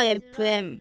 Ryan Prim.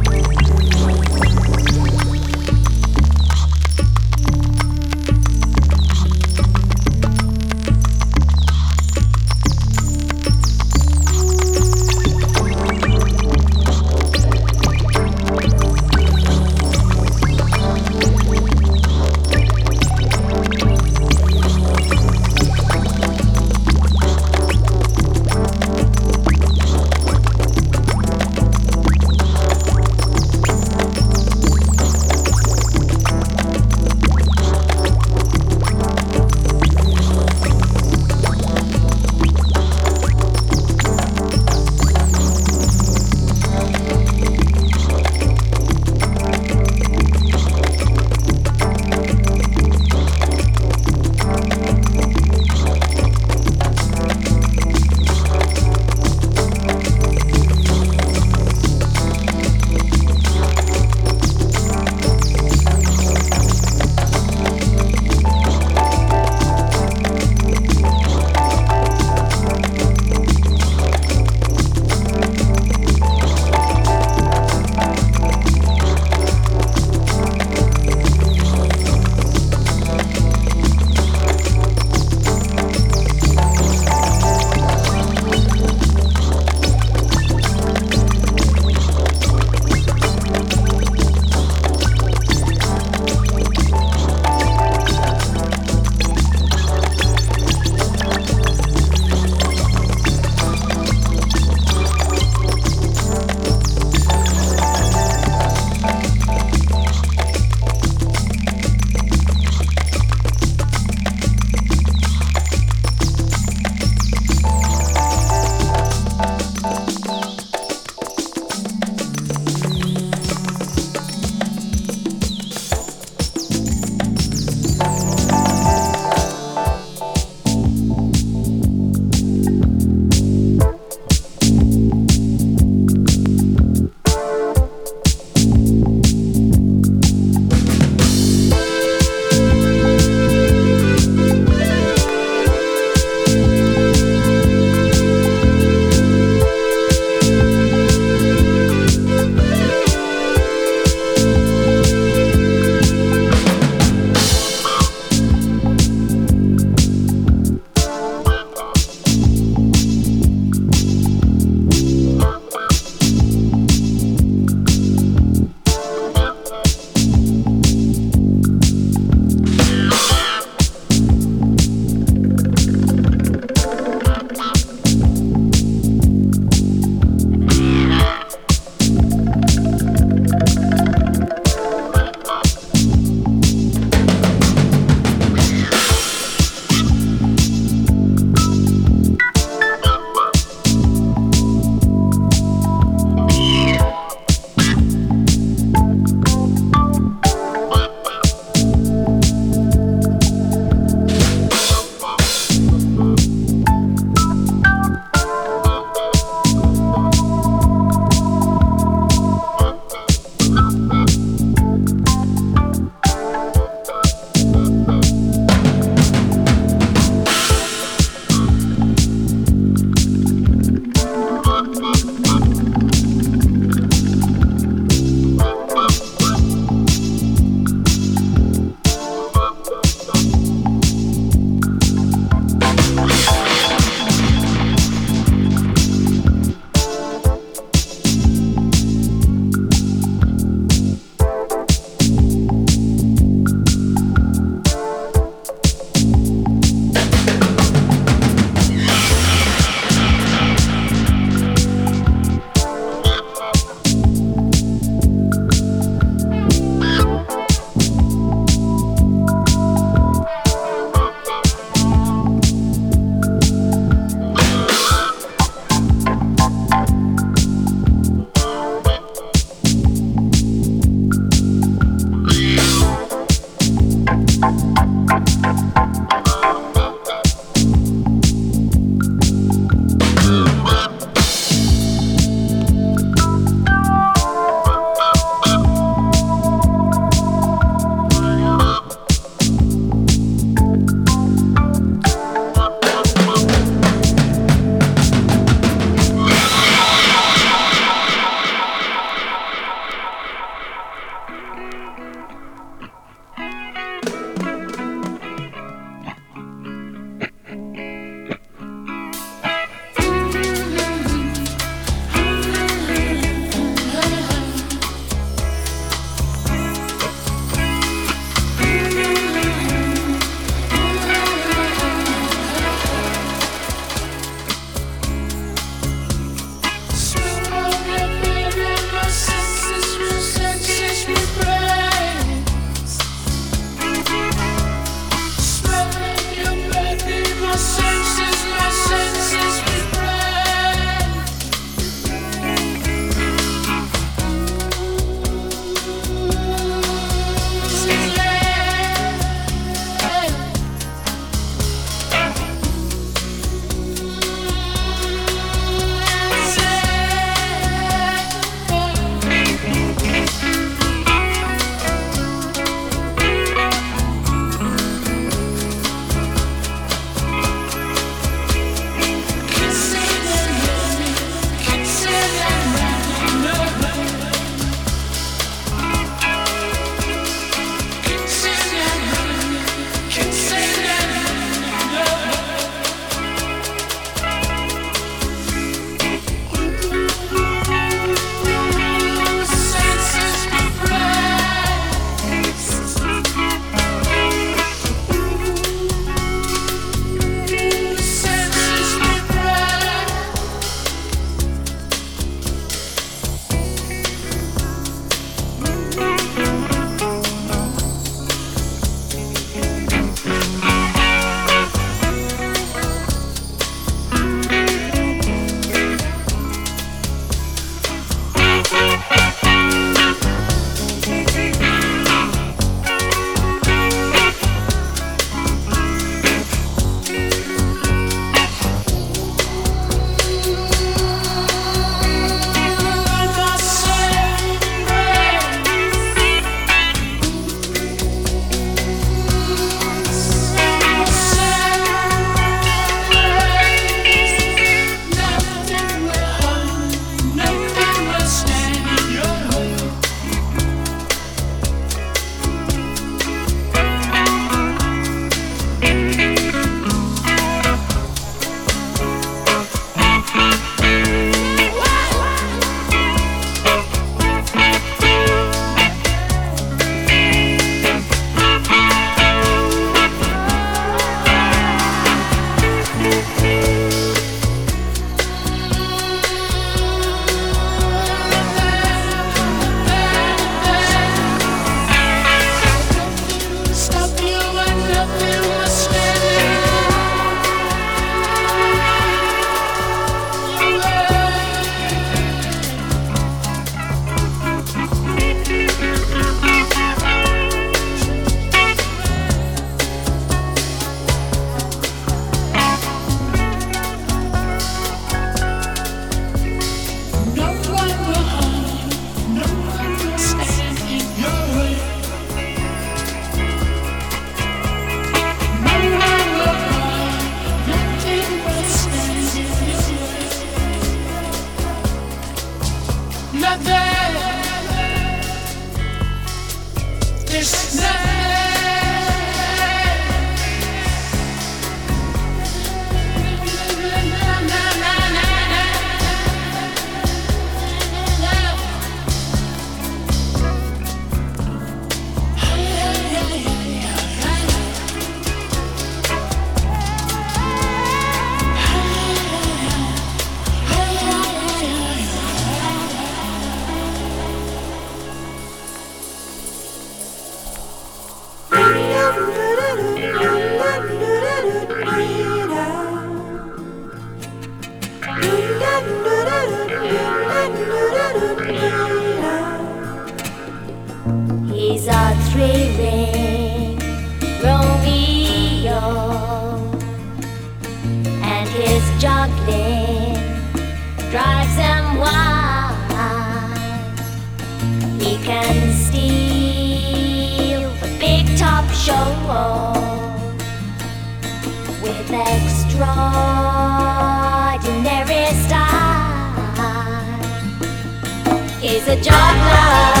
A job Juggler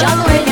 香味。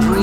Dreams.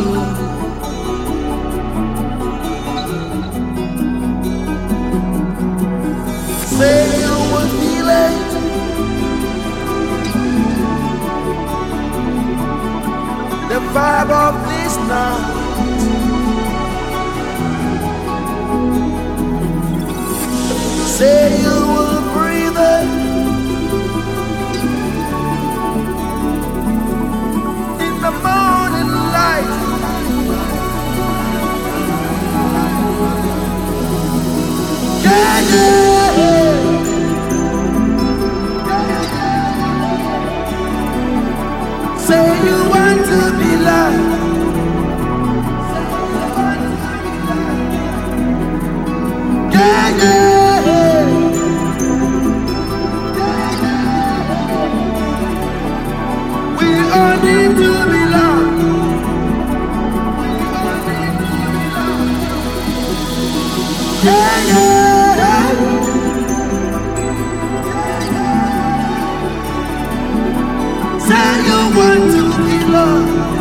Say you want to be loved.